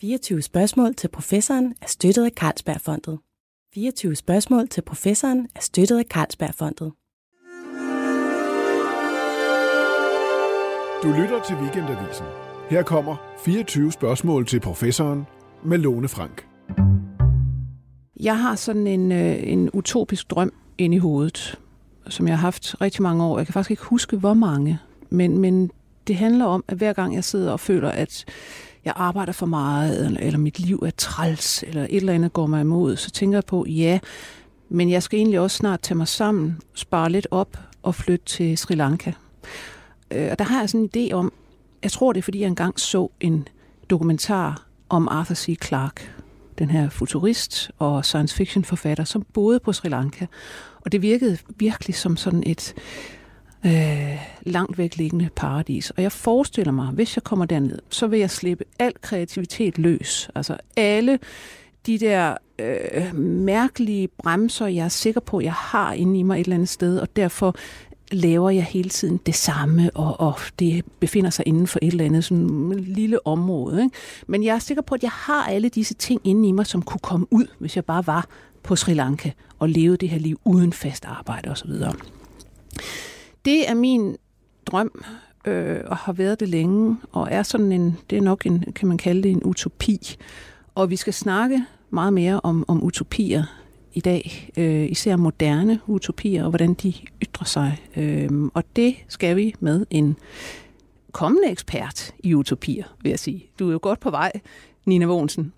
24 spørgsmål til professoren er støttet af Carlsbergfondet. 24 spørgsmål til professoren er støttet af Carlsbergfondet. Du lytter til Weekendavisen. Her kommer 24 spørgsmål til professoren med Lone Frank. Jeg har sådan en, øh, en utopisk drøm inde i hovedet, som jeg har haft rigtig mange år. Jeg kan faktisk ikke huske, hvor mange. Men, men det handler om, at hver gang jeg sidder og føler, at jeg arbejder for meget, eller, eller mit liv er træls, eller et eller andet går mig imod, så tænker jeg på, ja, men jeg skal egentlig også snart tage mig sammen, spare lidt op og flytte til Sri Lanka. Øh, og der har jeg sådan en idé om, jeg tror det er, fordi jeg engang så en dokumentar om Arthur C. Clarke, den her futurist og science fiction forfatter, som boede på Sri Lanka. Og det virkede virkelig som sådan et øh, langt væk liggende paradis. Og jeg forestiller mig, hvis jeg kommer derned, så vil jeg slippe al kreativitet løs. Altså alle de der øh, mærkelige bremser, jeg er sikker på, jeg har inde i mig et eller andet sted, og derfor laver jeg hele tiden det samme, og, og det befinder sig inden for et eller andet sådan lille område. Ikke? Men jeg er sikker på, at jeg har alle disse ting inde i mig, som kunne komme ud, hvis jeg bare var på Sri Lanka og levede det her liv uden fast arbejde osv. Det er min drøm, øh, og har været det længe, og er sådan en, det er nok en, kan man kalde det en utopi. Og vi skal snakke meget mere om, om utopier i dag, øh, især moderne utopier, og hvordan de ytrer sig. Øh, og det skal vi med en kommende ekspert i utopier, vil jeg sige. Du er jo godt på vej, Nina Vognsen.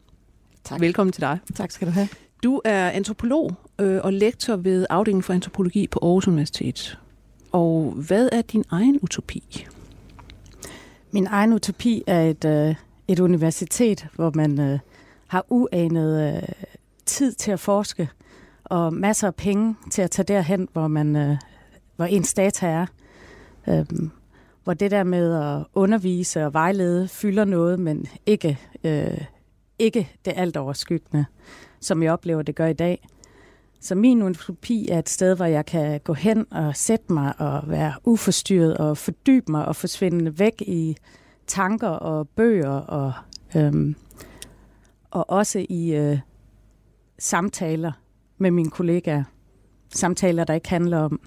Tak. Velkommen til dig. Tak skal du have. Du er antropolog øh, og lektor ved afdelingen for antropologi på Aarhus Universitet. Og hvad er din egen utopi? Min egen utopi er et, øh, et universitet, hvor man øh, har uanet øh, tid til at forske, og masser af penge til at tage derhen, hvor, man, øh, hvor ens data er. Øhm, hvor det der med at undervise og vejlede fylder noget, men ikke, øh, ikke det alt overskyggende, som jeg oplever, det gør i dag. Så min utopi er et sted, hvor jeg kan gå hen og sætte mig og være uforstyrret og fordybe mig og forsvinde væk i tanker og bøger og, øhm, og også i øh, samtaler med mine kollegaer. Samtaler, der ikke handler om,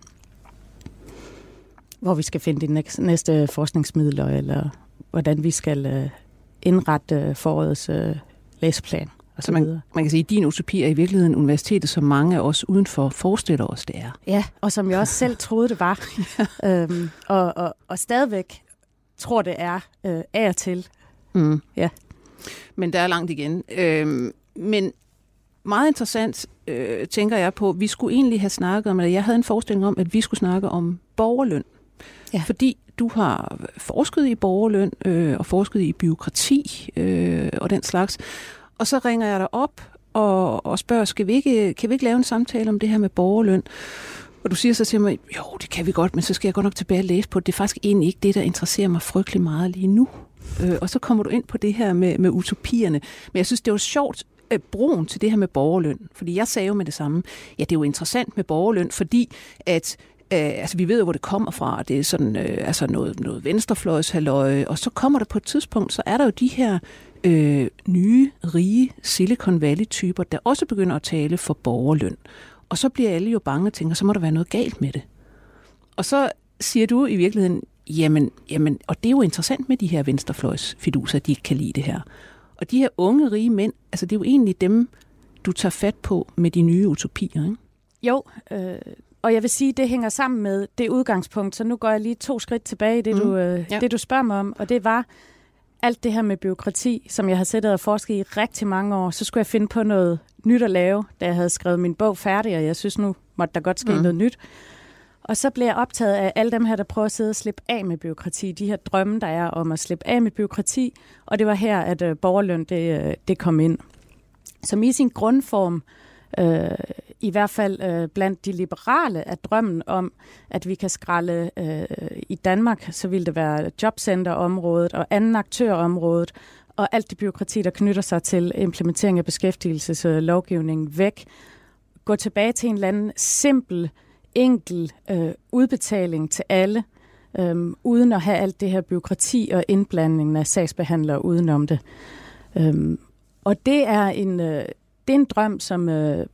hvor vi skal finde de næste, forskningsmidler, eller hvordan vi skal øh, indrette øh, forårets øh, læseplan. Og så, så man, man kan sige, at din utopi er i virkeligheden universitetet, som mange af os udenfor forestiller os, det er. Ja, og som jeg også selv troede, det var. ja. øhm, og, og, og stadigvæk tror, det er øh, af og til. Mm. Ja. Men der er langt igen. Øhm, men meget interessant, øh, tænker jeg på, vi skulle egentlig have snakket om, eller jeg havde en forestilling om, at vi skulle snakke om borgerløn. Ja. Fordi du har forsket i borgerløn øh, og forsket i byråkrati øh, og den slags. Og så ringer jeg dig op og, og spørger, skal vi ikke, kan vi ikke lave en samtale om det her med borgerløn? Og du siger så til mig, jo, det kan vi godt, men så skal jeg godt nok tilbage og læse på det. Det er faktisk egentlig ikke det, der interesserer mig frygtelig meget lige nu. Øh, og så kommer du ind på det her med, med utopierne. Men jeg synes, det var sjovt, øh, broen til det her med borgerløn. Fordi jeg sagde jo med det samme, ja, det er jo interessant med borgerløn, fordi at Øh, altså, vi ved jo, hvor det kommer fra. Det er sådan øh, altså noget, noget venstrefløjshalløje. Og så kommer der på et tidspunkt, så er der jo de her øh, nye, rige Silicon Valley-typer, der også begynder at tale for borgerløn. Og så bliver alle jo bange og tænker, så må der være noget galt med det. Og så siger du i virkeligheden, jamen, jamen og det er jo interessant med de her venstrefløjsfiduser, at de ikke kan lide det her. Og de her unge, rige mænd, altså det er jo egentlig dem, du tager fat på med de nye utopier, ikke? Jo, øh, og jeg vil sige, det hænger sammen med det udgangspunkt, så nu går jeg lige to skridt tilbage i det, mm. du, øh, ja. det du spørger mig om, og det var alt det her med byråkrati, som jeg har siddet og forsket i rigtig mange år. Så skulle jeg finde på noget nyt at lave, da jeg havde skrevet min bog færdig, og jeg synes nu måtte der godt ske mm. noget nyt. Og så blev jeg optaget af alle dem her, der prøver at sidde og slippe af med byråkrati. De her drømme, der er om at slippe af med byråkrati. Og det var her, at øh, borgerløn det, øh, det kom ind. Som i sin grundform øh, i hvert fald øh, blandt de liberale, er drømmen om, at vi kan skralde øh, i Danmark, så vil det være jobcenterområdet og anden aktørområdet, og alt det byråkrati, der knytter sig til implementering af beskæftigelseslovgivningen væk. Gå tilbage til en eller anden simpel, enkel øh, udbetaling til alle, øh, uden at have alt det her byråkrati og indblandingen af sagsbehandlere udenom det. Øhm, og det er en, øh, det er en drøm, som øh,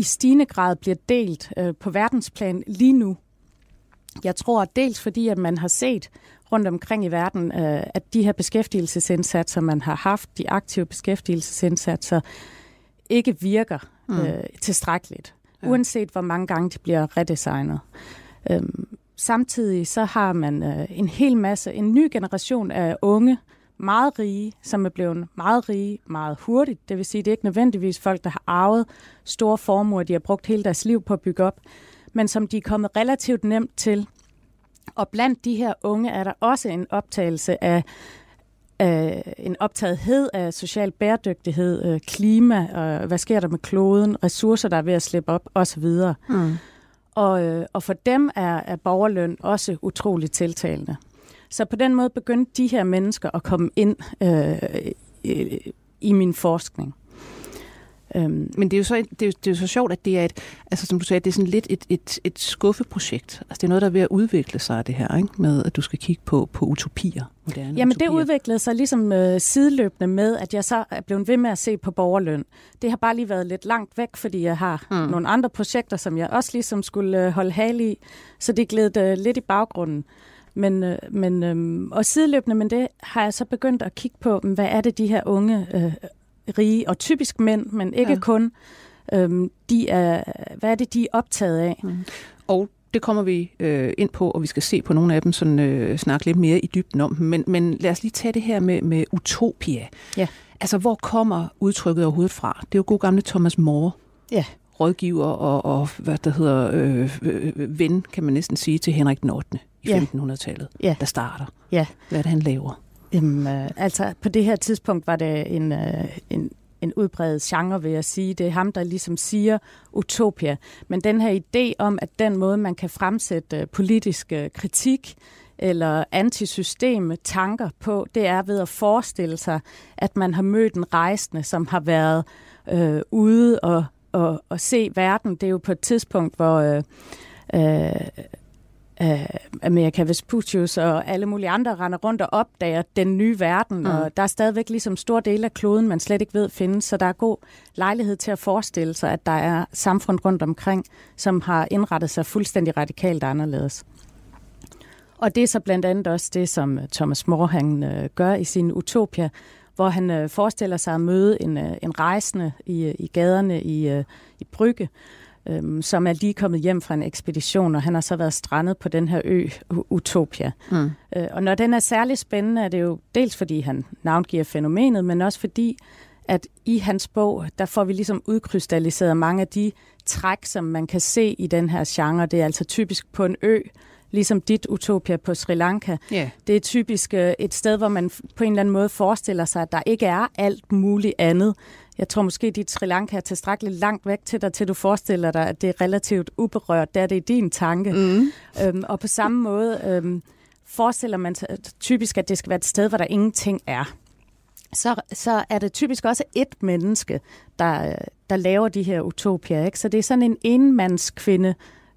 i stigende grad bliver delt øh, på verdensplan lige nu. Jeg tror dels fordi, at man har set rundt omkring i verden, øh, at de her beskæftigelsesindsatser, man har haft, de aktive beskæftigelsesindsatser, ikke virker mm. øh, tilstrækkeligt, ja. uanset hvor mange gange de bliver redesignet. Øhm, samtidig så har man øh, en hel masse, en ny generation af unge, meget rige, som er blevet meget rige meget hurtigt. Det vil sige, det er ikke nødvendigvis folk, der har arvet store formuer, de har brugt hele deres liv på at bygge op, men som de er kommet relativt nemt til. Og blandt de her unge er der også en optagelse af øh, en optagethed af social bæredygtighed, øh, klima, og hvad sker der med kloden, ressourcer, der er ved at slippe op osv. Mm. Og, øh, og for dem er, er borgerløn også utroligt tiltalende. Så på den måde begyndte de her mennesker at komme ind øh, i, i min forskning. Øhm. Men det er, jo så, det, er jo, det er jo så sjovt, at det er et, altså som du sagde, det er sådan lidt et, et, et skuffeprojekt. Altså det er noget, der er ved at udvikle sig, det her, ikke? med at du skal kigge på, på utopier. Moderne Jamen utopier. det udviklede sig ligesom øh, sideløbende med, at jeg så er blevet ved med at se på borgerløn. Det har bare lige været lidt langt væk, fordi jeg har mm. nogle andre projekter, som jeg også ligesom skulle øh, holde hale i, så det gled øh, lidt i baggrunden. Men, øh, men, øh, og sideløbende med det har jeg så begyndt at kigge på, hvad er det de her unge øh, rige, og typisk mænd, men ikke ja. kun, øh, de er, hvad er det, de er optaget af? Mm. Og det kommer vi øh, ind på, og vi skal se på nogle af dem, sådan øh, snakke lidt mere i dybden om dem. Men, men lad os lige tage det her med, med utopia. Ja. Altså, hvor kommer udtrykket overhovedet fra? Det er jo god gamle Thomas More. Ja rådgiver og, og hvad der hedder øh, øh, ven, kan man næsten sige, til Henrik den 8. i ja. 1500-tallet, ja. der starter. Ja. Hvad er det, han laver? Jamen, øh, altså, på det her tidspunkt var det en, øh, en, en udbredt genre, vil jeg sige. Det er ham, der ligesom siger utopia. Men den her idé om, at den måde, man kan fremsætte øh, politisk øh, kritik eller antisystem tanker på, det er ved at forestille sig, at man har mødt en rejsende, som har været øh, ude og at, at se verden. Det er jo på et tidspunkt, hvor øh, øh, øh, Amerika Vespucius og alle mulige andre render rundt og opdager den nye verden, mm. og der er stadigvæk ligesom stor del af kloden, man slet ikke ved findes, så der er god lejlighed til at forestille sig, at der er samfund rundt omkring, som har indrettet sig fuldstændig radikalt anderledes. Og det er så blandt andet også det, som Thomas More han, øh, gør i sin Utopia, hvor han øh, forestiller sig at møde en, øh, en rejsende i, i gaderne i, øh, i Brygge, øh, som er lige kommet hjem fra en ekspedition, og han har så været strandet på den her ø, Utopia. Mm. Øh, og når den er særlig spændende, er det jo dels fordi han navngiver fænomenet, men også fordi, at i hans bog, der får vi ligesom udkrystalliseret mange af de træk, som man kan se i den her genre. Det er altså typisk på en ø, ligesom dit Utopia på Sri Lanka. Yeah. Det er typisk øh, et sted, hvor man på en eller anden måde forestiller sig, at der ikke er alt muligt andet. Jeg tror måske, at dit Sri Lanka er tilstrækkeligt langt væk til dig, til du forestiller dig, at det er relativt uberørt. Der er det i din tanke. Mm. Øhm, og på samme måde øhm, forestiller man sig typisk, at det skal være et sted, hvor der ingenting er. Så, så er det typisk også et menneske, der, der laver de her utopier. Ikke? Så det er sådan en enmandskvinde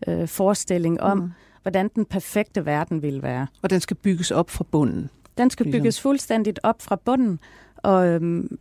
øh, forestilling om, mm hvordan den perfekte verden ville være. Og den skal bygges op fra bunden? Den skal ligesom. bygges fuldstændigt op fra bunden, og, øhm,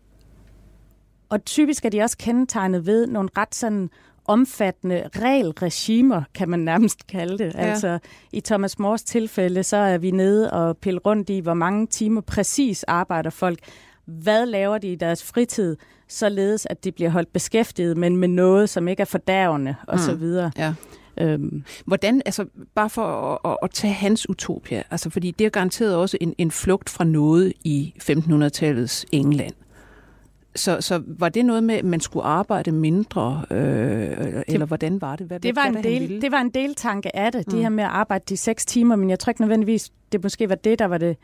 og typisk er de også kendetegnet ved nogle ret sådan omfattende regelregimer, kan man nærmest kalde det. Ja. Altså i Thomas Mors tilfælde, så er vi nede og pille rundt i, hvor mange timer præcis arbejder folk. Hvad laver de i deres fritid, således at de bliver holdt beskæftiget, men med noget, som ikke er fordærvende osv. Mm. Ja. Øhm. Hvordan, altså bare for at, at, at tage hans utopia, altså fordi det er garanteret også en, en flugt fra noget i 1500-tallets England. Så, så var det noget med, at man skulle arbejde mindre, øh, det, eller hvordan var det? Hvad, det, var hvad, en del, det var en del tanke af det, mm. det her med at arbejde de seks timer, men jeg tror ikke nødvendigvis, det måske var det, der var det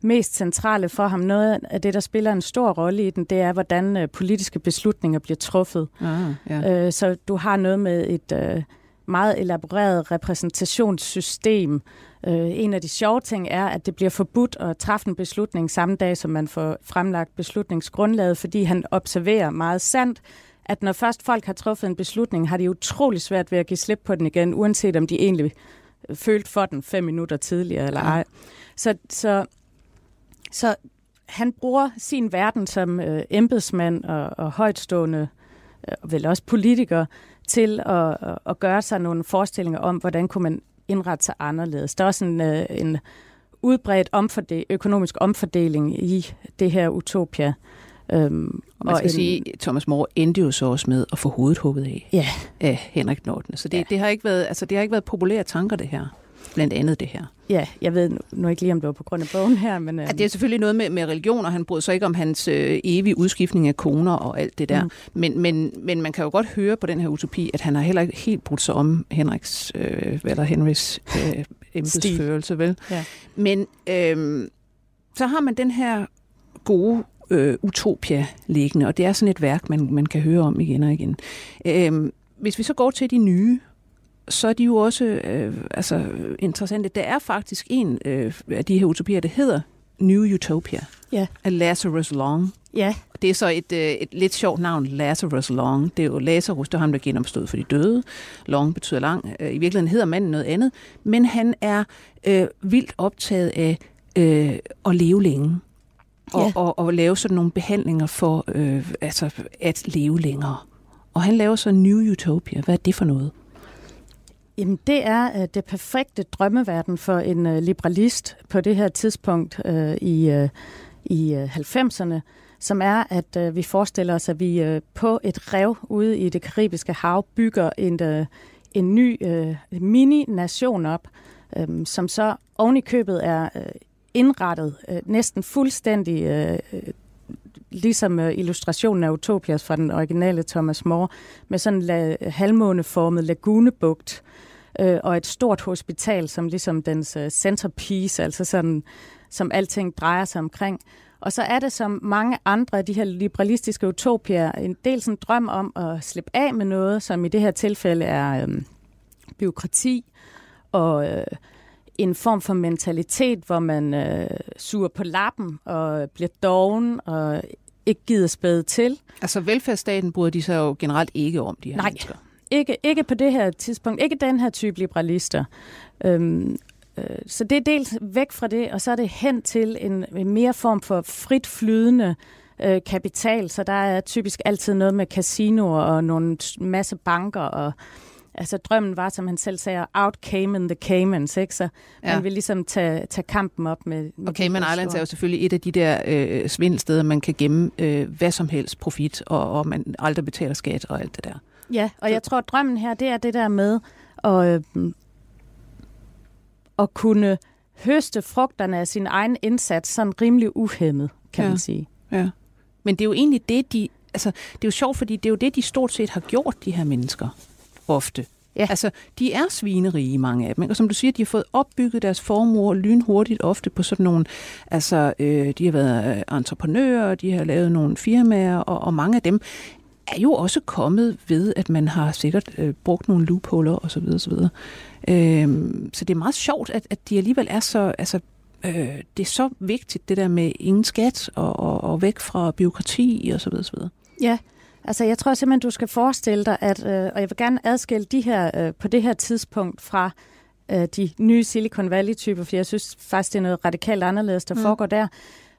mest centrale for ham. Noget af det, der spiller en stor rolle i den, det er, hvordan øh, politiske beslutninger bliver truffet. Ah, ja. øh, så du har noget med et... Øh, meget elaboreret repræsentationssystem. Øh, en af de sjove ting er, at det bliver forbudt at træffe en beslutning samme dag, som man får fremlagt beslutningsgrundlaget, fordi han observerer meget sandt, at når først folk har truffet en beslutning, har de utrolig svært ved at give slip på den igen, uanset om de egentlig følte for den fem minutter tidligere eller ej. Så, så, så han bruger sin verden som øh, embedsmand og, og højtstående, øh, vel også politiker, til at, at, at gøre sig nogle forestillinger om, hvordan kunne man indrette sig anderledes. Der er også en, øh, en udbredt omfordel, økonomisk omfordeling i det her utopia. Øhm, man skal og en, sige, Thomas More endte jo så også med at få hovedet hugget af ja. af Henrik Norden. Så det, ja. det, har ikke været, altså, det har ikke været populære tanker, det her. Blandt andet det her. Ja, jeg ved nu ikke lige, om det var på grund af bogen her. Men, øh... ja, det er selvfølgelig noget med, med religion, og han brød sig ikke om hans øh, evige udskiftning af koner og alt det der. Mm. Men, men, men man kan jo godt høre på den her utopi, at han har heller ikke helt brudt sig om Henriks, øh, eller Henrys øh, embedsførelse, vel? Ja. Men øh, så har man den her gode øh, utopia liggende, og det er sådan et værk, man, man kan høre om igen og igen. Øh, hvis vi så går til de nye, så er de jo også øh, altså, interessante. Der er faktisk en øh, af de her utopier, der hedder New Utopia ja. af Lazarus Long. Ja. Det er så et, øh, et lidt sjovt navn, Lazarus Long. Det er jo Lazarus, det er ham, der genopstod for de døde. Long betyder lang. Øh, I virkeligheden hedder manden noget andet. Men han er øh, vildt optaget af øh, at leve længe og, ja. og, og lave sådan nogle behandlinger for øh, altså at leve længere. Og han laver så New Utopia. Hvad er det for noget? Jamen, det er uh, det perfekte drømmeverden for en uh, liberalist på det her tidspunkt uh, i, uh, i uh, 90'erne, som er, at uh, vi forestiller os, at vi uh, på et rev ude i det karibiske hav bygger en, uh, en ny uh, mini-nation op, um, som så oven i købet er uh, indrettet uh, næsten fuldstændig uh, ligesom uh, illustrationen af Utopias fra den originale Thomas More, med sådan en la- halvmåneformet lagunebugt, uh, og et stort hospital, som ligesom dens uh, centerpiece, altså sådan, som alting drejer sig omkring. Og så er det som mange andre af de her liberalistiske utopier, en del sådan drøm om at slippe af med noget, som i det her tilfælde er øhm, byråkrati og øh, en form for mentalitet, hvor man øh, suger på lappen og bliver doven og ikke gider spæde til. Altså velfærdsstaten bryder de sig jo generelt ikke om, de her Nej, mennesker. Ikke, ikke på det her tidspunkt. Ikke den her type liberalister. Øhm, øh, så det er dels væk fra det, og så er det hen til en, en mere form for frit flydende øh, kapital. Så der er typisk altid noget med casinoer og nogle masse banker og altså drømmen var, som han selv sagde, out Cayman the Caymans, ikke? Så ja. man vil ligesom tage, tage kampen op med... med og Cayman Islands er jo selvfølgelig et af de der øh, svindelsteder, man kan gemme øh, hvad som helst profit, og, og man aldrig betaler skat og alt det der. Ja, og jeg tror, at drømmen her, det er det der med at, øh, at kunne høste frugterne af sin egen indsats sådan rimelig uhemmet, kan ja. man sige. Ja. Men det er jo egentlig det, de... Altså, det er jo sjovt, fordi det er jo det, de stort set har gjort, de her mennesker ofte. Ja. Altså, de er svinerige, mange af dem. Ikke? Og som du siger, de har fået opbygget deres formuer lynhurtigt ofte på sådan nogle... Altså, øh, de har været øh, entreprenører, de har lavet nogle firmaer, og, og mange af dem er jo også kommet ved, at man har sikkert øh, brugt nogle loopholer osv. osv. Øhm, så det er meget sjovt, at, at de alligevel er så... Altså, øh, det er så vigtigt, det der med ingen skat og, og, og væk fra byråkrati osv. osv. Ja, Altså, jeg tror simpelthen, du skal forestille dig, at, øh, og jeg vil gerne adskille de her øh, på det her tidspunkt fra øh, de nye Silicon Valley-typer, for jeg synes faktisk, det er noget radikalt anderledes, der mm. foregår der.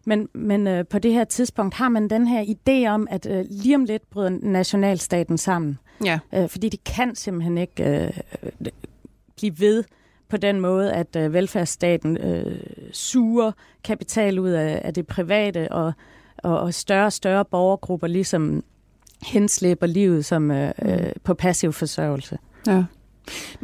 Men, men øh, på det her tidspunkt har man den her idé om, at øh, lige om lidt bryder nationalstaten sammen. Ja. Øh, fordi de kan simpelthen ikke øh, blive ved på den måde, at øh, velfærdsstaten øh, suger kapital ud af, af det private, og, og, og større og større borgergrupper ligesom henslæber livet som øh, mm. øh, på passiv forsørgelse. Ja.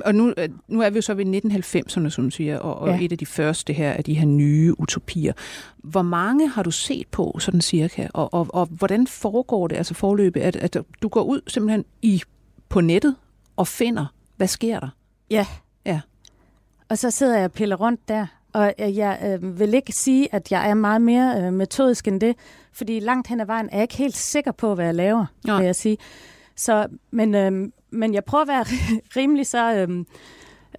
Og nu, øh, nu er vi jo så ved 1990'erne, som du siger, og, og ja. et af de første her af de her nye utopier. Hvor mange har du set på, sådan cirka, og, og, og hvordan foregår det, altså forløbet, at, at du går ud simpelthen i på nettet og finder, hvad sker der? Ja. Ja. Og så sidder jeg og piller rundt der, og øh, jeg øh, vil ikke sige, at jeg er meget mere øh, metodisk end det, fordi langt hen ad vejen er jeg ikke helt sikker på, hvad jeg laver, ja. vil jeg sige. Så, men, øh, men jeg prøver at være rimelig så øh,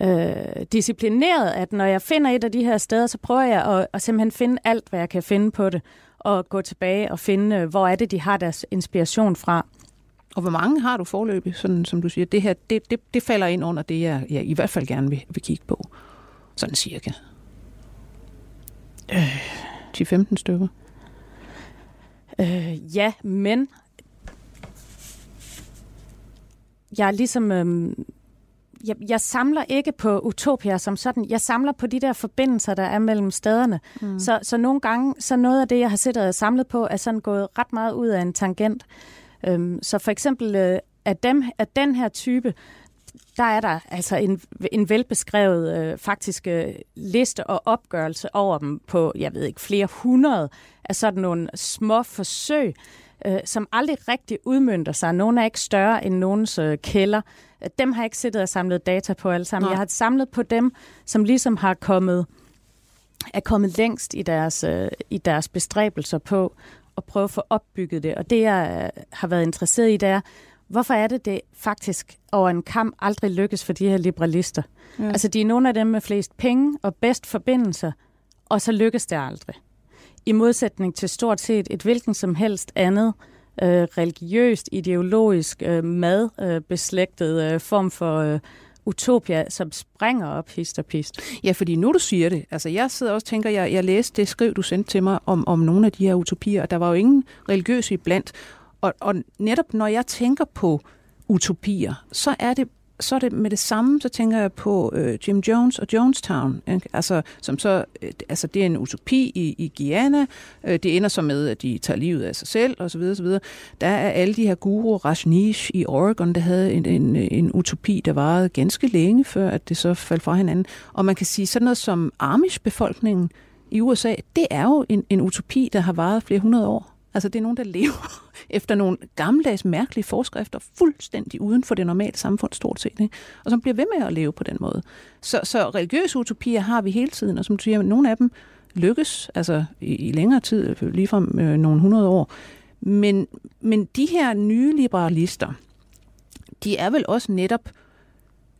øh, disciplineret, at når jeg finder et af de her steder, så prøver jeg at, at simpelthen finde alt, hvad jeg kan finde på det, og gå tilbage og finde, øh, hvor er det, de har deres inspiration fra. Og hvor mange har du forløbig, sådan som du siger? Det her, det, det, det falder ind under det, jeg, jeg i hvert fald gerne vil, vil kigge på. Sådan cirka. Øh. 10-15 stykker. Øh, ja, men jeg ligesom... Øh, jeg, jeg samler ikke på utopier som sådan. Jeg samler på de der forbindelser, der er mellem stederne. Mm. Så, så nogle gange, så noget af det, jeg har siddet og samlet på, er sådan gået ret meget ud af en tangent. Øhm, så for eksempel øh, af, dem, af den her type, der er der altså en, en velbeskrevet øh, faktisk øh, liste og opgørelse over dem på, jeg ved ikke, flere hundrede af sådan nogle små forsøg, øh, som aldrig rigtig udmyndter sig. Nogle er ikke større end nogens øh, kælder. Dem har jeg ikke siddet og samlet data på alle sammen. Nej. Jeg har samlet på dem, som ligesom har kommet er kommet længst i deres, øh, i deres bestræbelser på at prøve at få opbygget det. Og det, jeg øh, har været interesseret i, det er, hvorfor er det, det faktisk over en kamp aldrig lykkes for de her liberalister? Ja. Altså, de er nogle af dem med flest penge og bedst forbindelser, og så lykkes det aldrig. I modsætning til stort set et hvilken som helst andet øh, religiøst, ideologisk, øh, madbeslægtet øh, øh, form for øh, utopia, som springer op hist og pist. Ja, fordi nu du siger det, altså jeg sidder også og tænker, jeg, jeg læste det skriv, du sendte til mig om, om nogle af de her utopier, og der var jo ingen religiøse iblandt. Og, og netop når jeg tænker på utopier, så er det så er det med det samme, så tænker jeg på øh, Jim Jones og Jonestown, ikke? Altså, som så, øh, altså det er en utopi i, i Guyana, øh, det ender så med, at de tager livet af sig selv, og så videre, så videre. Der er alle de her guru, Rajneesh i Oregon, der havde en, en, en utopi, der varede ganske længe, før at det så faldt fra hinanden. Og man kan sige, sådan noget som Amish-befolkningen i USA, det er jo en, en utopi, der har varet flere hundrede år. Altså det er nogen, der lever efter nogle gammeldags mærkelige forskrifter, fuldstændig uden for det normale samfund stort set, ikke? og som bliver ved med at leve på den måde. Så, så religiøse utopier har vi hele tiden, og som du siger, nogle af dem lykkes altså i, i længere tid, ligefrem øh, nogle hundrede år. Men, men de her nye liberalister, de er vel også netop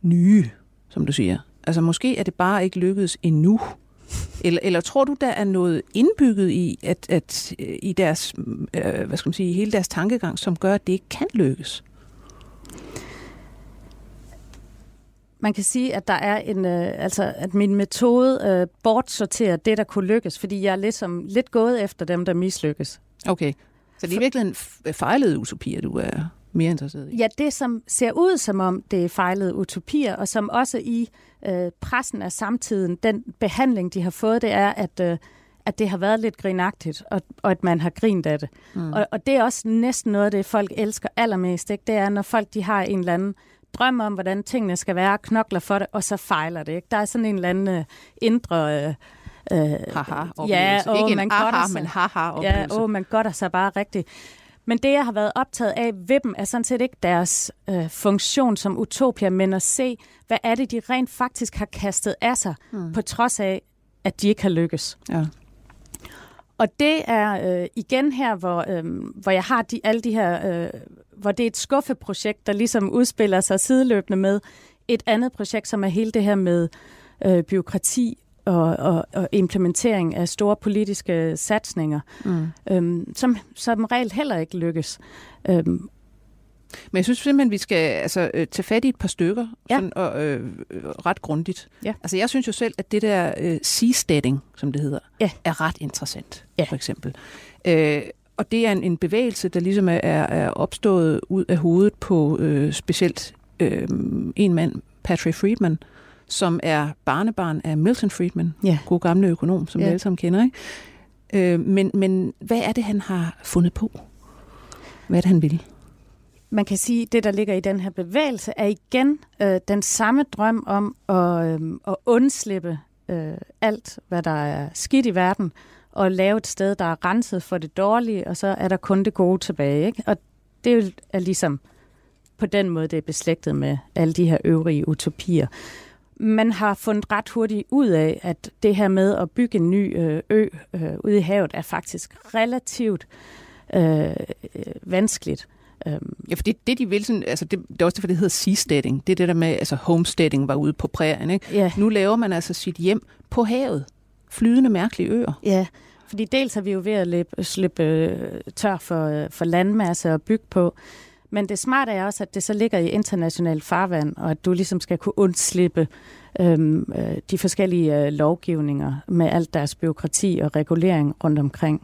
nye, som du siger. Altså måske er det bare ikke lykkedes endnu eller, eller tror du, der er noget indbygget i, at, at øh, i deres, øh, hvad skal man sige, hele deres tankegang, som gør, at det ikke kan lykkes? Man kan sige, at der er en, øh, altså at min metode øh, bortsorterer det, der kunne lykkes, fordi jeg er ligesom lidt gået efter dem, der mislykkes. Okay, så det er virkelig en fejlede utopier, du er mere interesseret i? Ja, det som ser ud som om det er fejlede utopier, og som også i øh, pressen af samtiden, den behandling, de har fået, det er, at, øh, at det har været lidt grinagtigt, og, og at man har grint af det. Mm. Og, og det er også næsten noget af det, folk elsker allermest. Ikke? Det er, når folk de har en eller anden drøm om, hvordan tingene skal være, knokler for det, og så fejler det. Ikke? Der er sådan en eller anden øh, indre... Øh, Øh, haha Ja, åh, Ikke en aha, men haha Ja, åh, man godter sig bare rigtigt. Men det, jeg har været optaget af ved dem, er sådan set ikke deres øh, funktion som utopia, men at se, hvad er det, de rent faktisk har kastet af sig, mm. på trods af, at de ikke har lykkes. Ja. Og det er øh, igen her, hvor, øh, hvor jeg har de, alle de her, øh, hvor det er et skuffeprojekt, der ligesom udspiller sig sideløbende med et andet projekt, som er hele det her med øh, byråkrati og, og, og implementering af store politiske satsninger, mm. øhm, som som regel heller ikke lykkes. Øhm, men jeg synes simpelthen, vi skal altså, øh, tage fat i et par stykker, ja. sådan, og, øh, ret grundigt. Ja. Altså, jeg synes jo selv, at det der øh, seasteading, som det hedder, ja. er ret interessant, ja. for eksempel. Øh, og det er en, en bevægelse, der ligesom er, er opstået ud af hovedet på øh, specielt øh, en mand, Patrick Friedman, som er barnebarn af Milton Friedman, ja. god gamle økonom, som ja. vi alle sammen kender. Ikke? Øh, men, men hvad er det, han har fundet på? Hvad er det, han vil? Man kan sige, at det, der ligger i den her bevægelse, er igen øh, den samme drøm om at, øh, at undslippe øh, alt, hvad der er skidt i verden, og lave et sted, der er renset for det dårlige, og så er der kun det gode tilbage. Ikke? Og det er ligesom på den måde, det er beslægtet med alle de her øvrige utopier man har fundet ret hurtigt ud af, at det her med at bygge en ny øh, ø øh, ude i havet er faktisk relativt øh, vanskeligt. Øhm. Ja, for det, det de vil, sådan, altså det, det er også derfor, det hedder seasteading. Det er det der med, altså homesteading var ude på prærien. Ikke? Ja. Nu laver man altså sit hjem på havet. Flydende, mærkelige øer. Ja, fordi dels er vi jo ved at slippe, slippe øh, tør for, for landmasse at bygge på, men det smarte er også, at det så ligger i international farvand, og at du ligesom skal kunne undslippe øhm, øh, de forskellige øh, lovgivninger med alt deres byråkrati og regulering rundt omkring.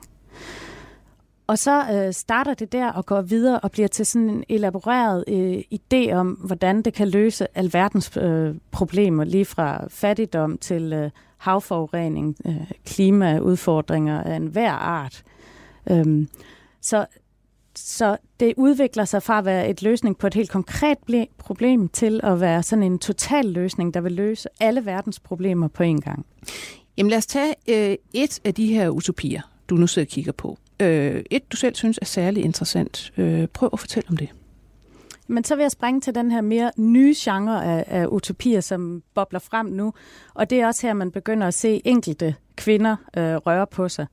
Og så øh, starter det der og går videre og bliver til sådan en elaboreret øh, idé om, hvordan det kan løse alverdens øh, problemer, lige fra fattigdom til øh, havforurening, øh, klimaudfordringer af enhver art. Øhm, så, så det udvikler sig fra at være et løsning på et helt konkret problem til at være sådan en total løsning, der vil løse alle verdens problemer på en gang. Jamen lad os tage øh, et af de her utopier, du nu sidder og kigger på. Øh, et, du selv synes er særlig interessant. Øh, prøv at fortælle om det. Men så vil jeg springe til den her mere nye genre af, af utopier, som bobler frem nu. Og det er også her, man begynder at se enkelte kvinder øh, røre på sig.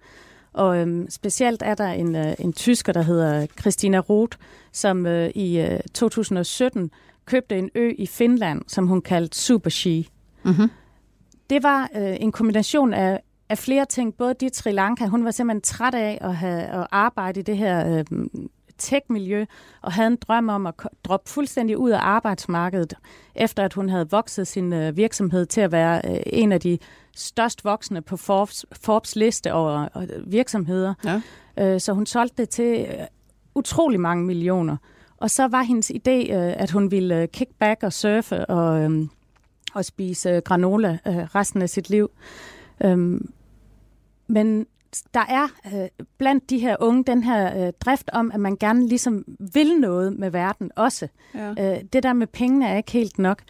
Og øhm, specielt er der en, øh, en tysker, der hedder Christina Roth, som øh, i øh, 2017 købte en ø i Finland, som hun kaldte Super She. Mm-hmm. Det var øh, en kombination af, af flere ting. Både dit Sri Lanka, hun var simpelthen træt af at, have, at arbejde i det her øh, tech-miljø, og havde en drøm om at droppe fuldstændig ud af arbejdsmarkedet, efter at hun havde vokset sin øh, virksomhed til at være øh, en af de størst voksende på Forbes, Forbes liste over øh, virksomheder. Ja. Øh, så hun solgte det til øh, utrolig mange millioner. Og så var hendes idé, at hun ville øh, kick back og surfe og, øh, og spise granola resten af sit liv. Øh, men der er øh, blandt de her unge den her øh, drift om, at man gerne ligesom vil noget med verden også. Ja. Øh, det der med pengene er ikke helt nok.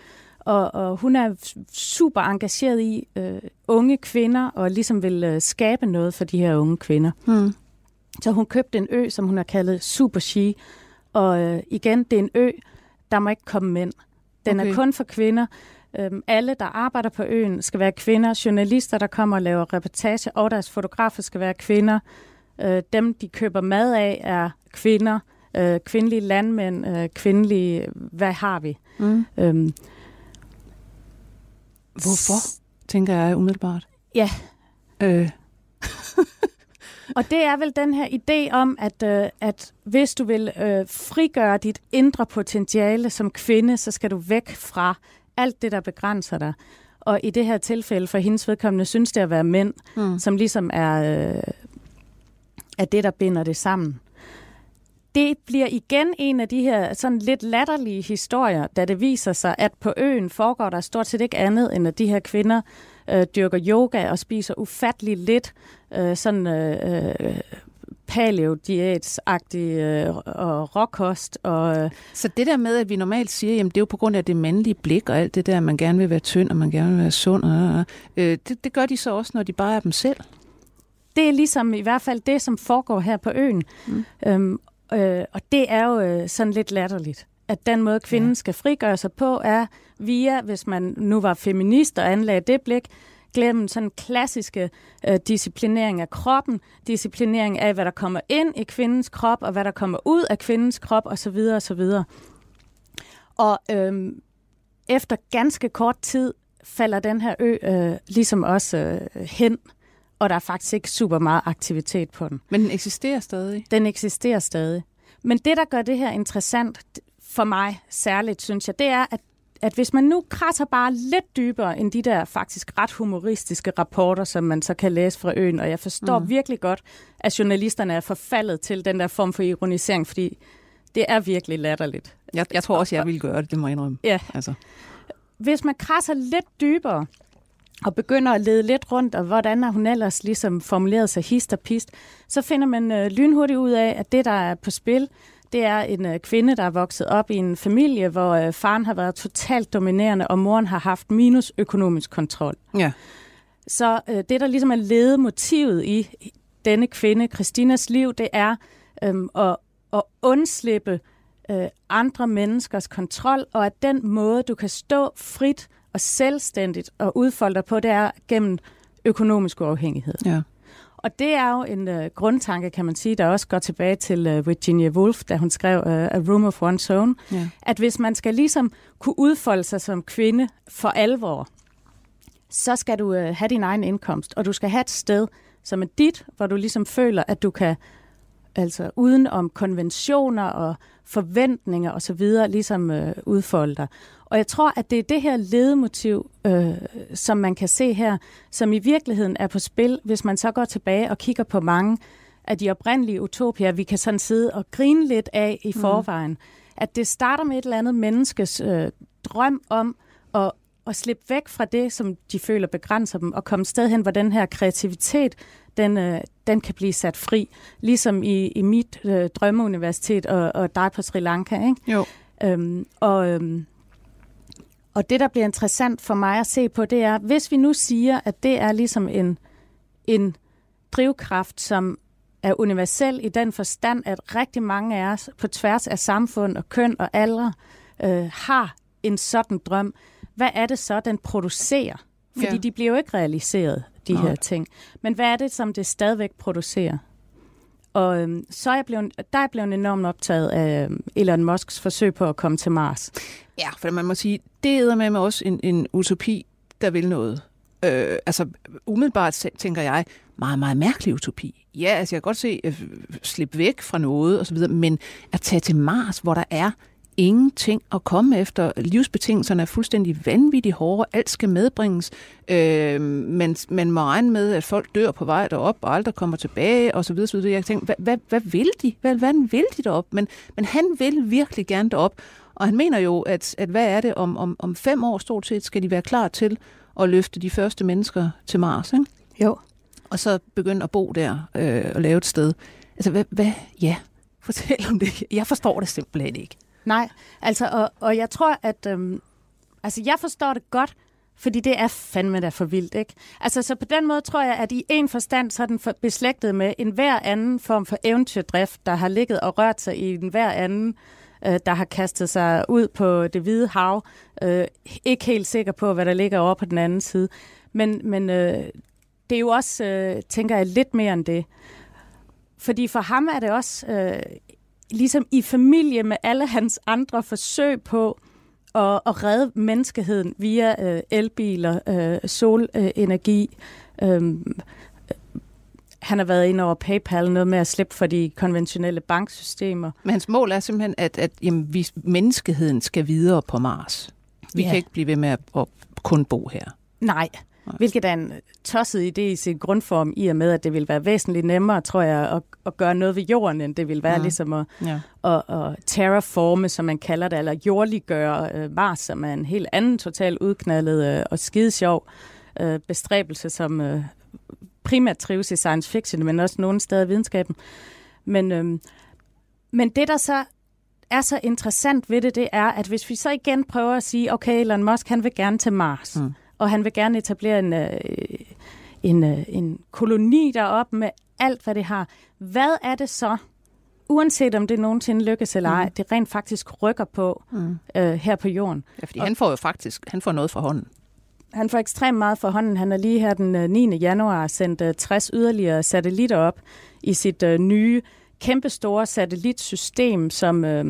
Og, og hun er super engageret i øh, unge kvinder, og ligesom vil øh, skabe noget for de her unge kvinder. Hmm. Så hun købte en ø, som hun har kaldet Super She. Og øh, igen, det er en ø, der må ikke komme mænd. Den okay. er kun for kvinder. Øhm, alle, der arbejder på øen, skal være kvinder. Journalister, der kommer og laver reportage, og deres fotografer skal være kvinder. Øh, dem, de køber mad af, er kvinder. Øh, kvindelige landmænd, øh, kvindelige... Hvad har vi? Mm. Øhm, Hvorfor, tænker jeg umiddelbart? Ja. Øh. og det er vel den her idé om, at, øh, at hvis du vil øh, frigøre dit indre potentiale som kvinde, så skal du væk fra alt det, der begrænser dig. Og i det her tilfælde, for hendes vedkommende, synes det at være mænd, mm. som ligesom er, øh, er det, der binder det sammen. Det bliver igen en af de her sådan lidt latterlige historier, da det viser sig, at på øen foregår der stort set ikke andet, end at de her kvinder øh, dyrker yoga og spiser ufattelig lidt øh, sådan øh, øh paleo-diætsagtig øh, og råkost. Og, øh. Så det der med, at vi normalt siger, jamen det er jo på grund af det mandlige blik og alt det der, at man gerne vil være tynd og man gerne vil være sund, og, øh, det, det gør de så også, når de bare er dem selv? Det er ligesom i hvert fald det, som foregår her på øen. Mm. Øhm, øh, og det er jo øh, sådan lidt latterligt at den måde, kvinden ja. skal frigøre sig på, er via, hvis man nu var feminist og anlagde det blik, glemme sådan klassiske øh, disciplinering af kroppen, disciplinering af, hvad der kommer ind i kvindens krop, og hvad der kommer ud af kvindens krop, osv. osv. Og øh, efter ganske kort tid falder den her ø øh, ligesom også øh, hen, og der er faktisk ikke super meget aktivitet på den. Men den eksisterer stadig? Den eksisterer stadig. Men det, der gør det her interessant for mig særligt, synes jeg, det er, at at hvis man nu krasser bare lidt dybere end de der faktisk ret humoristiske rapporter, som man så kan læse fra øen, og jeg forstår mm. virkelig godt, at journalisterne er forfaldet til den der form for ironisering, fordi det er virkelig latterligt. Jeg, jeg tror også, jeg vil gøre det, det må jeg indrømme. Ja. Altså. Hvis man krasser lidt dybere, og begynder at lede lidt rundt, og hvordan har hun ellers ligesom formuleret sig hist og pist, så finder man øh, lynhurtigt ud af, at det, der er på spil, det er en øh, kvinde, der er vokset op i en familie, hvor øh, faren har været totalt dominerende, og moren har haft minus økonomisk kontrol. Ja. Så øh, det, der ligesom er ledemotivet i denne kvinde, Christinas liv, det er øh, at, at undslippe øh, andre menneskers kontrol, og at den måde, du kan stå frit og selvstændigt og udfolde dig på, det er gennem økonomisk uafhængighed. Ja. Og det er jo en uh, grundtanke, kan man sige, der også går tilbage til uh, Virginia Woolf, da hun skrev uh, A Room of One's Own, ja. at hvis man skal ligesom kunne udfolde sig som kvinde for alvor, så skal du uh, have din egen indkomst, og du skal have et sted, som er dit, hvor du ligesom føler, at du kan, altså uden om konventioner og forventninger osv., ligesom uh, udfolde dig. Og jeg tror, at det er det her ledemotiv, øh, som man kan se her, som i virkeligheden er på spil, hvis man så går tilbage og kigger på mange af de oprindelige utopier, vi kan sådan sidde og grine lidt af i mm. forvejen. Mm. At det starter med et eller andet menneskes øh, drøm om at, at slippe væk fra det, som de føler begrænser dem, og komme sted hen, hvor den her kreativitet, den, øh, den kan blive sat fri. Ligesom i, i mit øh, drømmeuniversitet og, og dig på Sri Lanka. Ikke? Jo. Øhm, og, øhm, og det, der bliver interessant for mig at se på, det er, hvis vi nu siger, at det er ligesom en, en drivkraft, som er universel i den forstand, at rigtig mange af os på tværs af samfund og køn og alder øh, har en sådan drøm. Hvad er det så, den producerer? Fordi ja. de bliver jo ikke realiseret, de Nej. her ting. Men hvad er det, som det stadigvæk producerer? Og øhm, så er jeg blevet, der er jeg blevet enormt optaget af øhm, Elon Musks forsøg på at komme til Mars. Ja, for man må sige, det er med mig også en, en utopi, der vil noget. Øh, altså umiddelbart tænker jeg, meget, meget mærkelig utopi. Ja, altså jeg kan godt se øh, slippe væk fra noget og så videre, men at tage til Mars, hvor der er ingenting at komme efter. Livsbetingelserne er fuldstændig vanvittigt hårde. Alt skal medbringes. Øh, men man må regne med, at folk dør på vej derop og aldrig kommer tilbage og så videre. Så videre. Jeg tænkte, hvad, hvad, hvad vil de? Hvad, hvad vil de derop? Men, men han vil virkelig gerne derop. Og han mener jo, at, at hvad er det, om, om, om fem år stort set skal de være klar til at løfte de første mennesker til Mars, ikke? Jo. Og så begynde at bo der øh, og lave et sted. Altså, hvad, hvad, ja, fortæl om det. Jeg forstår det simpelthen ikke. Nej, altså, og, og jeg tror, at... Øhm, altså, jeg forstår det godt, fordi det er fandme da for vildt, ikke? Altså, så på den måde tror jeg, at i en forstand, så er den beslægtet med en hver anden form for eventyrdrift, der har ligget og rørt sig i en hver anden, øh, der har kastet sig ud på det hvide hav. Øh, ikke helt sikker på, hvad der ligger over på den anden side. Men, men øh, det er jo også, øh, tænker jeg, lidt mere end det. Fordi for ham er det også øh, ligesom i familie med alle hans andre forsøg på at, at redde menneskeheden via øh, elbiler, øh, solenergi. Øh, han har været inde over PayPal, noget med at slippe for de konventionelle banksystemer. Men hans mål er simpelthen, at, at jamen, vi, menneskeheden skal videre på Mars. Vi ja. kan ikke blive ved med at, at kun bo her. Nej, Nej. Hvilket er en tosset idé i sin grundform, i og med, at det vil være væsentligt nemmere, tror jeg, at, at gøre noget ved jorden, end det vil være ja. ligesom at, ja. at, at terraforme, som man kalder det, eller jordliggøre uh, Mars, som er en helt anden total udknaldet uh, og skidesjov uh, bestræbelse, som uh, primært trives i science fiction, men også nogle steder i videnskaben. Men, uh, men det, der så er så interessant ved det, det er, at hvis vi så igen prøver at sige, okay, Elon Musk, han vil gerne til Mars, mm og han vil gerne etablere en, øh, en, øh, en koloni deroppe med alt, hvad det har. Hvad er det så, uanset om det nogensinde lykkes eller ej, mm. det rent faktisk rykker på mm. øh, her på jorden? Ja, fordi og, han får jo faktisk han får noget fra hånden. Han får ekstremt meget fra hånden. Han har lige her den 9. Øh, januar sendt 60 øh, yderligere satellitter op i sit øh, nye kæmpestore satellitsystem, som øh,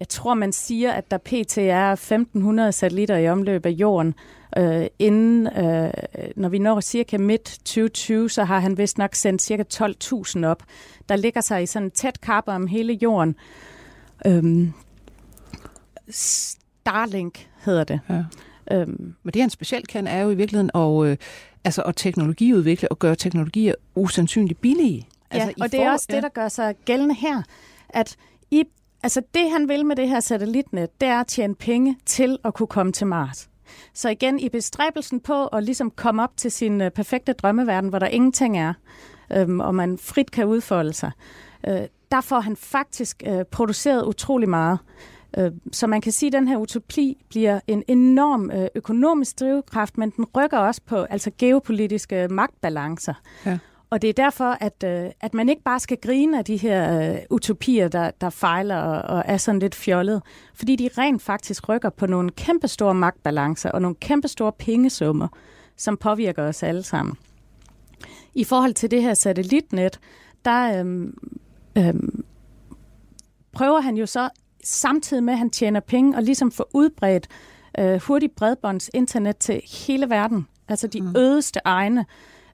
jeg tror, man siger, at der pt. er 1500 satellitter i omløb af jorden, Øh, inden, øh, når vi når cirka midt 2020, så har han vist nok sendt cirka 12.000 op. Der ligger sig i sådan en tæt kappe om hele jorden. Øhm, Starlink hedder det. Ja. Øhm, Men det, han specielt kan, er jo i virkeligheden at, øh, altså at teknologiudvikle og gøre teknologier usandsynligt billige. Ja, altså, og det er også ja. det, der gør sig gældende her, at i, altså det, han vil med det her satellitnet, det er at tjene penge til at kunne komme til Mars. Så igen i bestræbelsen på at ligesom komme op til sin øh, perfekte drømmeverden, hvor der ingenting er, øhm, og man frit kan udfolde sig, øh, der får han faktisk øh, produceret utrolig meget. Øh, så man kan sige, at den her utopi bliver en enorm øh, økonomisk drivkraft, men den rykker også på altså geopolitiske magtbalancer. Ja. Og det er derfor, at, øh, at man ikke bare skal grine af de her øh, utopier, der, der fejler og, og er sådan lidt fjollet, fordi de rent faktisk rykker på nogle kæmpestore magtbalancer og nogle kæmpestore pengesummer, som påvirker os alle sammen. I forhold til det her satellitnet, der øhm, øhm, prøver han jo så samtidig med, at han tjener penge, og ligesom få udbredt øh, hurtigt bredbånds internet til hele verden, altså de mm. ødeste egne,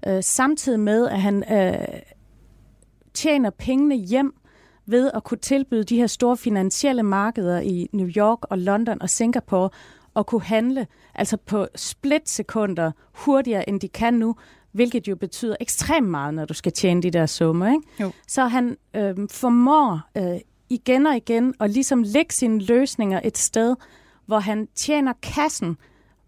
øh, samtidig med, at han øh, tjener pengene hjem ved at kunne tilbyde de her store finansielle markeder i New York og London og Singapore og kunne handle altså på splitsekunder hurtigere, end de kan nu, hvilket jo betyder ekstremt meget, når du skal tjene de der summer. Ikke? Jo. Så han øh, formår øh, igen og igen at ligesom lægge sine løsninger et sted, hvor han tjener kassen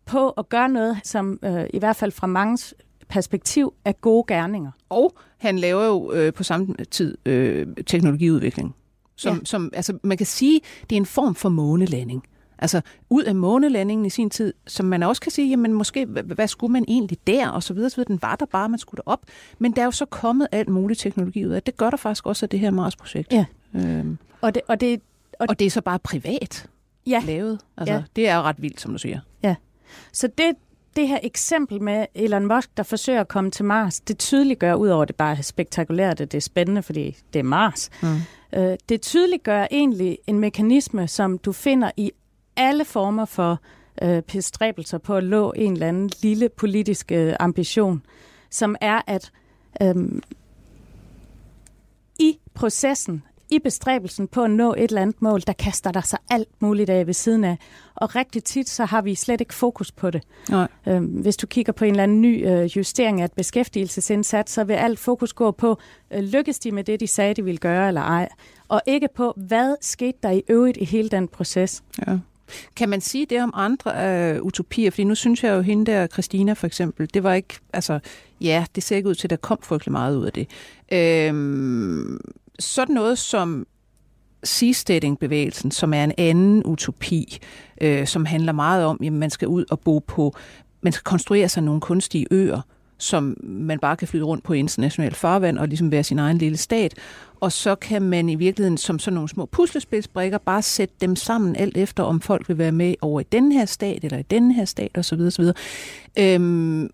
på at gøre noget, som øh, i hvert fald fra mange perspektiv er gode gerninger. Og han laver jo øh, på samme tid øh, teknologiudvikling. Som, ja. som, altså, man kan sige, det er en form for månelanding. Altså ud af månelandingen i sin tid, som man også kan sige, jamen måske, hvad skulle man egentlig der, og så videre, så videre. Den var der bare, man skulle op. Men der er jo så kommet alt muligt teknologi ud af. Det gør der faktisk også af det her Mars-projekt. Ja. Øhm. Og, det, og, det, og, og det er så bare privat ja. lavet. Altså, ja. Det er jo ret vildt, som du siger. Ja. Så det, det her eksempel med Elon Musk, der forsøger at komme til Mars, det tydeliggør, udover det bare er spektakulært, det er spændende, fordi det er Mars, mm. øh, det tydeliggør egentlig en mekanisme, som du finder i alle former for øh, bestræbelser på at lå en eller anden lille politisk øh, ambition, som er, at øh, i processen i bestræbelsen på at nå et eller andet mål, der kaster der sig alt muligt af ved siden af. Og rigtig tit, så har vi slet ikke fokus på det. Nej. Øhm, hvis du kigger på en eller anden ny øh, justering af et beskæftigelsesindsats, så vil alt fokus gå på, øh, lykkes de med det, de sagde, de ville gøre eller ej. Og ikke på, hvad skete der i øvrigt i hele den proces. Ja. Kan man sige det om andre øh, utopier? Fordi nu synes jeg jo, hende der, Christina for eksempel, det var ikke, altså, ja, det ser ikke ud til, at der kom frygtelig meget ud af det. Øhm, sådan noget som seasteading-bevægelsen, som er en anden utopi, øh, som handler meget om, at man skal ud og bo på, man skal konstruere sig nogle kunstige øer, som man bare kan flyde rundt på international farvand og ligesom være sin egen lille stat. Og så kan man i virkeligheden som sådan nogle små puslespilsbrikker bare sætte dem sammen alt efter, om folk vil være med over i den her stat eller i den her stat osv. osv. Øhm,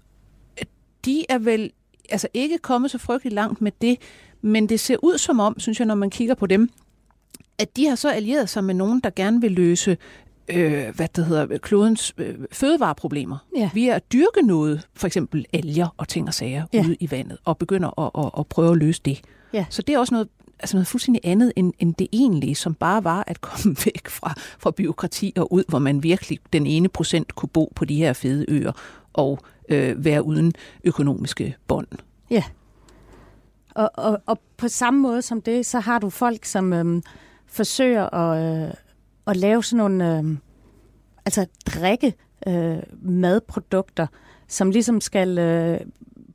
de er vel altså ikke kommet så frygtelig langt med det, men det ser ud som om, synes jeg, når man kigger på dem, at de har så allieret sig med nogen, der gerne vil løse øh, hvad det hedder, klodens øh, fødevareproblemer. Ja. Vi er at dyrke noget, for eksempel alger og ting og sager, ja. ude i vandet, og begynder at, at, at prøve at løse det. Ja. Så det er også noget, altså noget fuldstændig andet end, end det egentlige, som bare var at komme væk fra, fra byråkrati og ud, hvor man virkelig den ene procent kunne bo på de her fede øer og øh, være uden økonomiske bånd. Ja. Og, og, og på samme måde som det, så har du folk, som øhm, forsøger at, øh, at lave sådan nogle øh, altså drikke øh, madprodukter, som ligesom skal øh,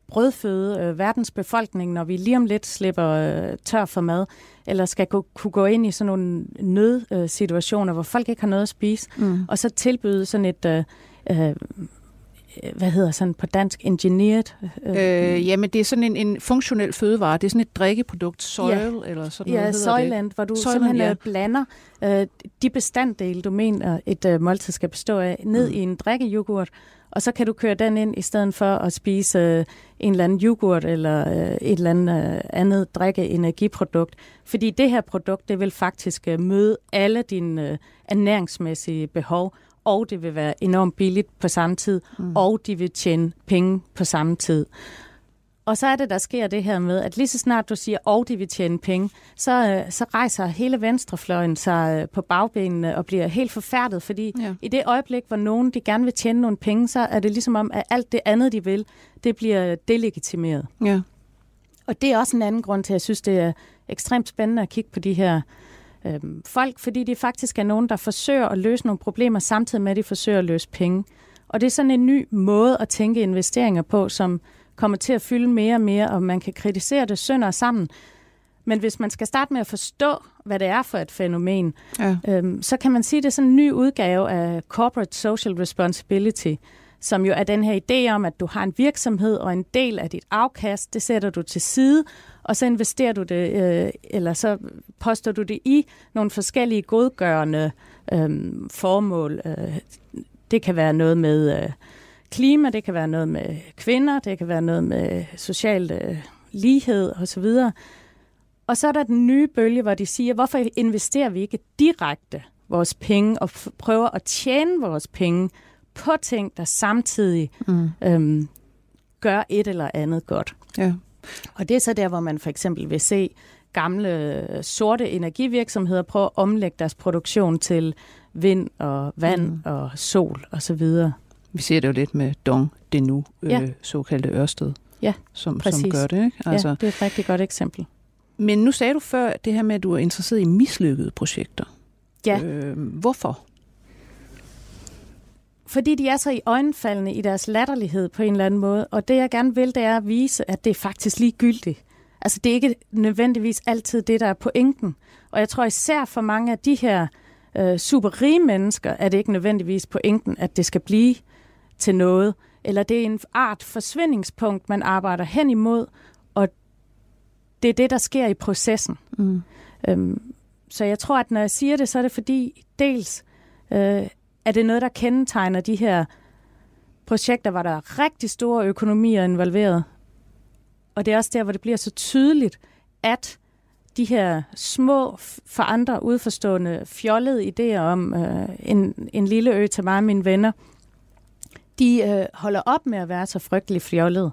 brødføde øh, verdens befolkning, når vi lige om lidt slipper øh, tør for mad, eller skal gå, kunne gå ind i sådan nogle nødsituationer, hvor folk ikke har noget at spise, mm. og så tilbyde sådan et øh, øh, Øh, hvad hedder sådan på dansk, engineered? Øh, øh, jamen, det er sådan en, en funktionel fødevare. Det er sådan et drikkeprodukt, soil ja. eller sådan noget. Ja, Soylent, hvor du Soylent, simpelthen ja. Øh, blander øh, de bestanddele, du mener, et øh, måltid skal bestå af, ned mm. i en drikkejoghurt, og så kan du køre den ind, i stedet for at spise øh, en eller anden yoghurt eller øh, et eller andet øh, andet drikke-energiprodukt. Fordi det her produkt, det vil faktisk øh, møde alle dine øh, ernæringsmæssige behov, og det vil være enormt billigt på samme tid, mm. og de vil tjene penge på samme tid. Og så er det, der sker det her med, at lige så snart du siger, og de vil tjene penge, så, øh, så rejser hele venstrefløjen sig øh, på bagbenene og bliver helt forfærdet, fordi ja. i det øjeblik, hvor nogen de gerne vil tjene nogle penge, så er det ligesom om, at alt det andet, de vil, det bliver delegitimeret. Ja. Og det er også en anden grund til, at jeg synes, det er ekstremt spændende at kigge på de her øh, folk, fordi de faktisk er nogen, der forsøger at løse nogle problemer, samtidig med, at de forsøger at løse penge. Og det er sådan en ny måde at tænke investeringer på, som kommer til at fylde mere og mere, og man kan kritisere det sønder sammen. Men hvis man skal starte med at forstå, hvad det er for et fænomen, ja. øhm, så kan man sige, at det er sådan en ny udgave af Corporate Social Responsibility, som jo er den her idé om, at du har en virksomhed, og en del af dit afkast, det sætter du til side, og så investerer du det, øh, eller så poster du det i nogle forskellige godgørende øh, formål. Øh, det kan være noget med øh, klima, det kan være noget med kvinder, det kan være noget med social øh, lighed osv. Og så er der den nye bølge, hvor de siger, hvorfor investerer vi ikke direkte vores penge og prøver at tjene vores penge på ting, der samtidig mm. øhm, gør et eller andet godt. Ja. Og det er så der, hvor man for eksempel vil se gamle sorte energivirksomheder prøve at omlægge deres produktion til vind og vand mm. og sol og så videre. Vi ser det jo lidt med Dong, det nu øh, ja. såkaldte Ørsted. ja, som, som gør det. Ikke? Altså, ja, det er et rigtig godt eksempel. Men nu sagde du før det her med, at du er interesseret i mislykkede projekter. Ja. Øh, hvorfor? Fordi de er så i øjenfaldende i deres latterlighed på en eller anden måde. Og det jeg gerne vil, det er at vise, at det er faktisk ligegyldigt. Altså det er ikke nødvendigvis altid det, der er pointen. Og jeg tror især for mange af de her øh, super rige mennesker, er det ikke nødvendigvis pointen, at det skal blive til noget. Eller det er en art forsvindingspunkt, man arbejder hen imod, og det er det, der sker i processen. Mm. Øhm, så jeg tror, at når jeg siger det, så er det fordi, dels øh, er det noget, der kendetegner de her projekter, hvor der er rigtig store økonomier involveret. Og det er også der, hvor det bliver så tydeligt, at de her små, for andre udforstående, fjollede idéer om øh, en, en lille ø til mig og mine venner, de øh, holder op med at være så frygtelig fjollede,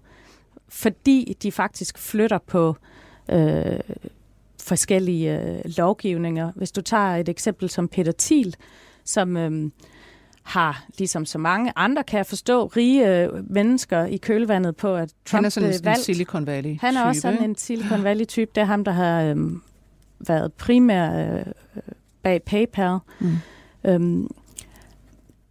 fordi de faktisk flytter på øh, forskellige øh, lovgivninger. Hvis du tager et eksempel som Peter Thiel, som øh, har, ligesom så mange andre, kan jeg forstå, rige øh, mennesker i kølvandet på, at Trump Han er sådan en, Silicon Valley Han er også sådan en Silicon Valley-type. Det er ham, der har øh, været primær øh, bag PayPal. Mm. Øhm,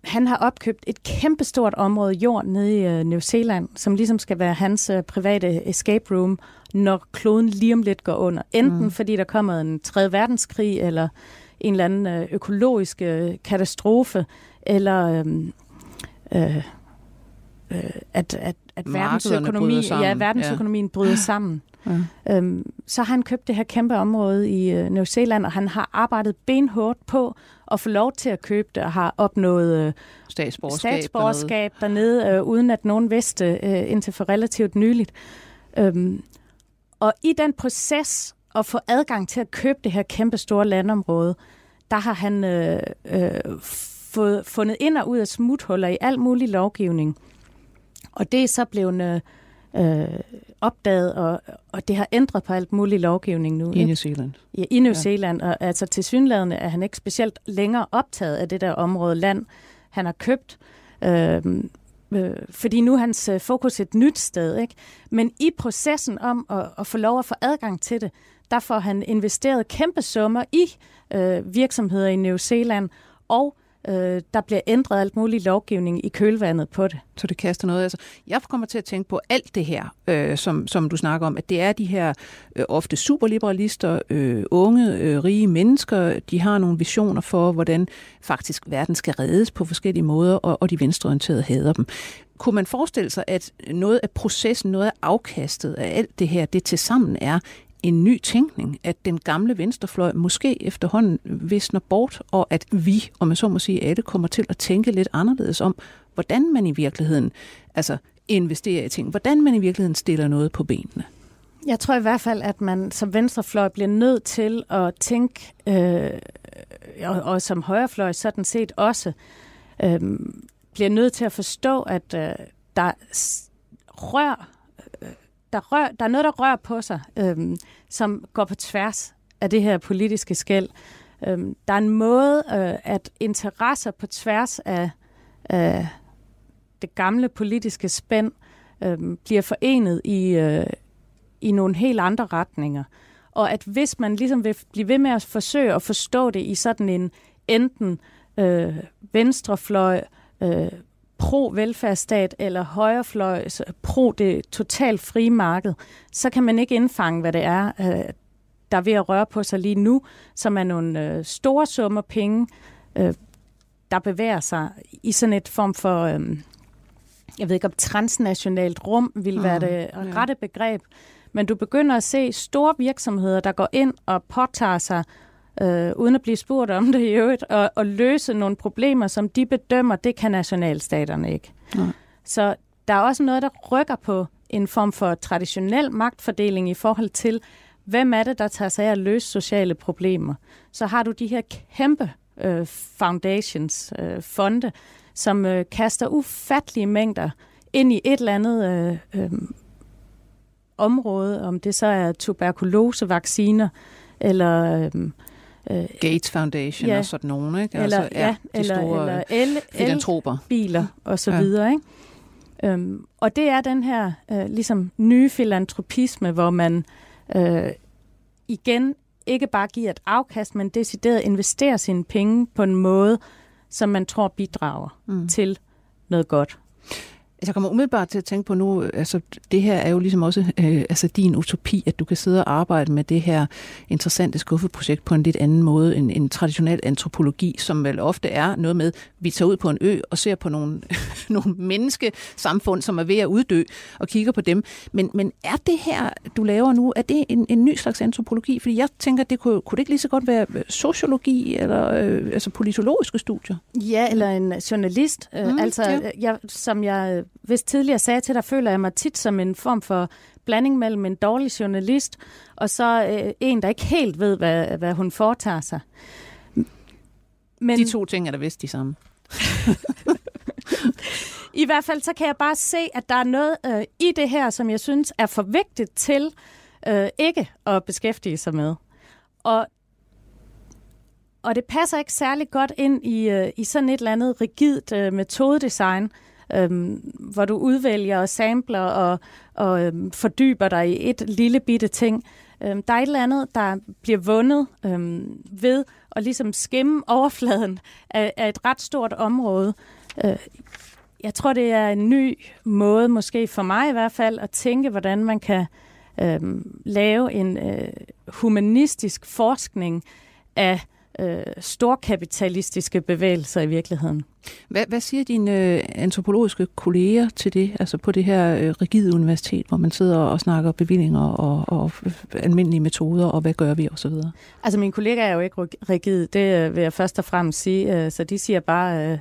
han har opkøbt et kæmpestort område jord nede i øh, New Zealand, som ligesom skal være hans øh, private escape room, når kloden lige om lidt går under. Enten mm. fordi der kommer en 3. verdenskrig, eller en eller anden øh, økologisk øh, katastrofe, eller øh, øh, øh, at, at, at verdensøkonomi, ja, verdensøkonomien ja. bryder sammen. Ja. Øhm, så har han købt det her kæmpe område i øh, New Zealand, og han har arbejdet benhårdt på at få lov til at købe det, og har opnået øh, statsborgerskab, statsborgerskab dernede, dernede øh, uden at nogen vidste øh, indtil for relativt nyligt. Øhm, og i den proces at få adgang til at købe det her kæmpe store landområde, der har han øh, øh, fået, fundet ind og ud af smuthuller i alt mulig lovgivning. Og det er så blevet øh, opdaget, og, og det har ændret på alt mulig lovgivning nu. I New Zealand. Ja, i New ja. Zealand. Og altså til synlædende er han ikke specielt længere optaget af det der område land, han har købt. Øh, øh, fordi nu er hans øh, fokus et nyt sted. Ikke? Men i processen om at, at få lov at få adgang til det, der får han investeret kæmpe summer i øh, virksomheder i New Zealand, og øh, der bliver ændret alt muligt lovgivning i kølvandet på det. Så det kaster noget. Altså, jeg kommer til at tænke på alt det her, øh, som, som du snakker om, at det er de her øh, ofte superliberalister, øh, unge, øh, rige mennesker, de har nogle visioner for, hvordan faktisk verden skal reddes på forskellige måder, og, og de venstreorienterede hader dem. Kunne man forestille sig, at noget af processen, noget af afkastet af alt det her, det til sammen er, en ny tænkning, at den gamle venstrefløj måske efterhånden visner bort, og at vi, om man så må sige, alle kommer til at tænke lidt anderledes om, hvordan man i virkeligheden altså, investerer i ting, hvordan man i virkeligheden stiller noget på benene. Jeg tror i hvert fald, at man som venstrefløj bliver nødt til at tænke, øh, og, og som højrefløj sådan set også, øh, bliver nødt til at forstå, at øh, der rør der, rør, der er noget, der rører på sig, øhm, som går på tværs af det her politiske skæld. Øhm, der er en måde, øh, at interesser på tværs af øh, det gamle politiske spænd øh, bliver forenet i, øh, i nogle helt andre retninger. Og at hvis man ligesom vil blive ved med at forsøge at forstå det i sådan en enten øh, venstrefløj, øh, pro-velfærdsstat eller højrefløj, pro det totalt frie marked, så kan man ikke indfange, hvad det er, øh, der er ved at røre på sig lige nu, som er nogle øh, store summer penge, øh, der bevæger sig i sådan et form for, jeg ved ikke om transnationalt rum vil være mm, det rette begreb, men du begynder at se store virksomheder, der går ind og påtager sig øh, uden at blive spurgt om det i øvrigt, og, og løse nogle problemer, som de bedømmer, det kan nationalstaterne ikke. Ja. Så der er også noget, der rykker på en form for traditionel magtfordeling i forhold til, hvem er det, der tager sig af at løse sociale problemer. Så har du de her kæmpe øh, foundations, øh, fonde, som øh, kaster ufattelige mængder ind i et eller andet øh, øh, område, om det så er tuberkulosevacciner, eller øh, Øh, Gates Foundation ja, og sådan nogen, ikke? Eller, altså, ja, ja, de eller, store eller el, filantroper. biler og så ja. videre, ikke? Øhm, og det er den her øh, ligesom nye filantropisme, hvor man øh, igen ikke bare giver et afkast, men decideret investerer sine penge på en måde, som man tror bidrager mm. til noget godt. Jeg kommer umiddelbart til at tænke på nu, altså det her er jo ligesom også øh, altså din utopi, at du kan sidde og arbejde med det her interessante skuffeprojekt på en lidt anden måde end en traditionel antropologi, som vel ofte er noget med, vi tager ud på en ø og ser på nogle, nogle menneskesamfund, som er ved at uddø, og kigger på dem. Men, men er det her, du laver nu, er det en, en ny slags antropologi? Fordi jeg tænker, det kunne, kunne det ikke lige så godt være sociologi eller øh, altså politologiske studier? Ja, eller en journalist. Øh, mm, altså, ja. jeg, som jeg hvis tidligere sagde til dig, føler jeg mig tit som en form for blanding mellem en dårlig journalist og så øh, en, der ikke helt ved, hvad, hvad hun foretager sig. Men, de to ting er da vist de samme. I hvert fald så kan jeg bare se, at der er noget øh, i det her, som jeg synes er for vigtigt til øh, ikke at beskæftige sig med. Og og det passer ikke særlig godt ind i, øh, i sådan et eller andet rigidt øh, metodedesign, øhm, hvor du udvælger og samler og, og øhm, fordyber dig i et lille bitte ting. Øhm, der er et eller andet, der bliver vundet øhm, ved at ligesom skimme overfladen af, af et ret stort område. Øh, jeg tror, det er en ny måde, måske for mig i hvert fald, at tænke, hvordan man kan øhm, lave en øh, humanistisk forskning af øh, storkapitalistiske bevægelser i virkeligheden. Hvad, hvad siger dine øh, antropologiske kolleger til det, altså på det her øh, rigide universitet, hvor man sidder og snakker bevillinger og, og almindelige metoder, og hvad gør vi osv.? Altså mine kollegaer er jo ikke rigide, det øh, vil jeg først og fremmest sige, øh, så de siger bare, øh,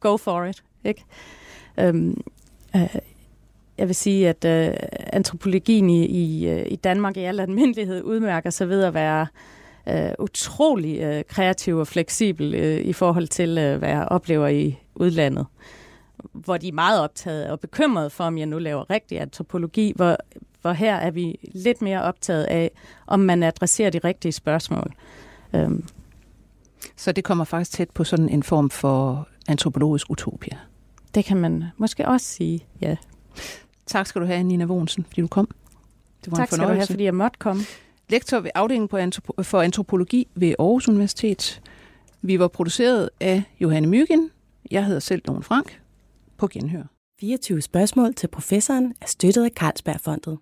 go for it, ikke? Øhm, øh, jeg vil sige, at øh, antropologien i, i, øh, i Danmark i al almindelighed udmærker sig ved at være øh, utrolig øh, kreativ og fleksibel øh, i forhold til, øh, hvad jeg oplever i udlandet. Hvor de er meget optaget og bekymrede for, om jeg nu laver rigtig antropologi, hvor, hvor her er vi lidt mere optaget af, om man adresserer de rigtige spørgsmål. Øhm. Så det kommer faktisk tæt på sådan en form for antropologisk utopia? Det kan man måske også sige, ja. Tak skal du have, Nina Wohnsen, fordi du kom. Det var tak en skal du have, fordi jeg måtte komme lektor ved afdelingen for antropologi ved Aarhus Universitet. Vi var produceret af Johanne Myggen. Jeg hedder selv Lone Frank. På genhør. 24 spørgsmål til professoren er støttet af Carlsbergfondet.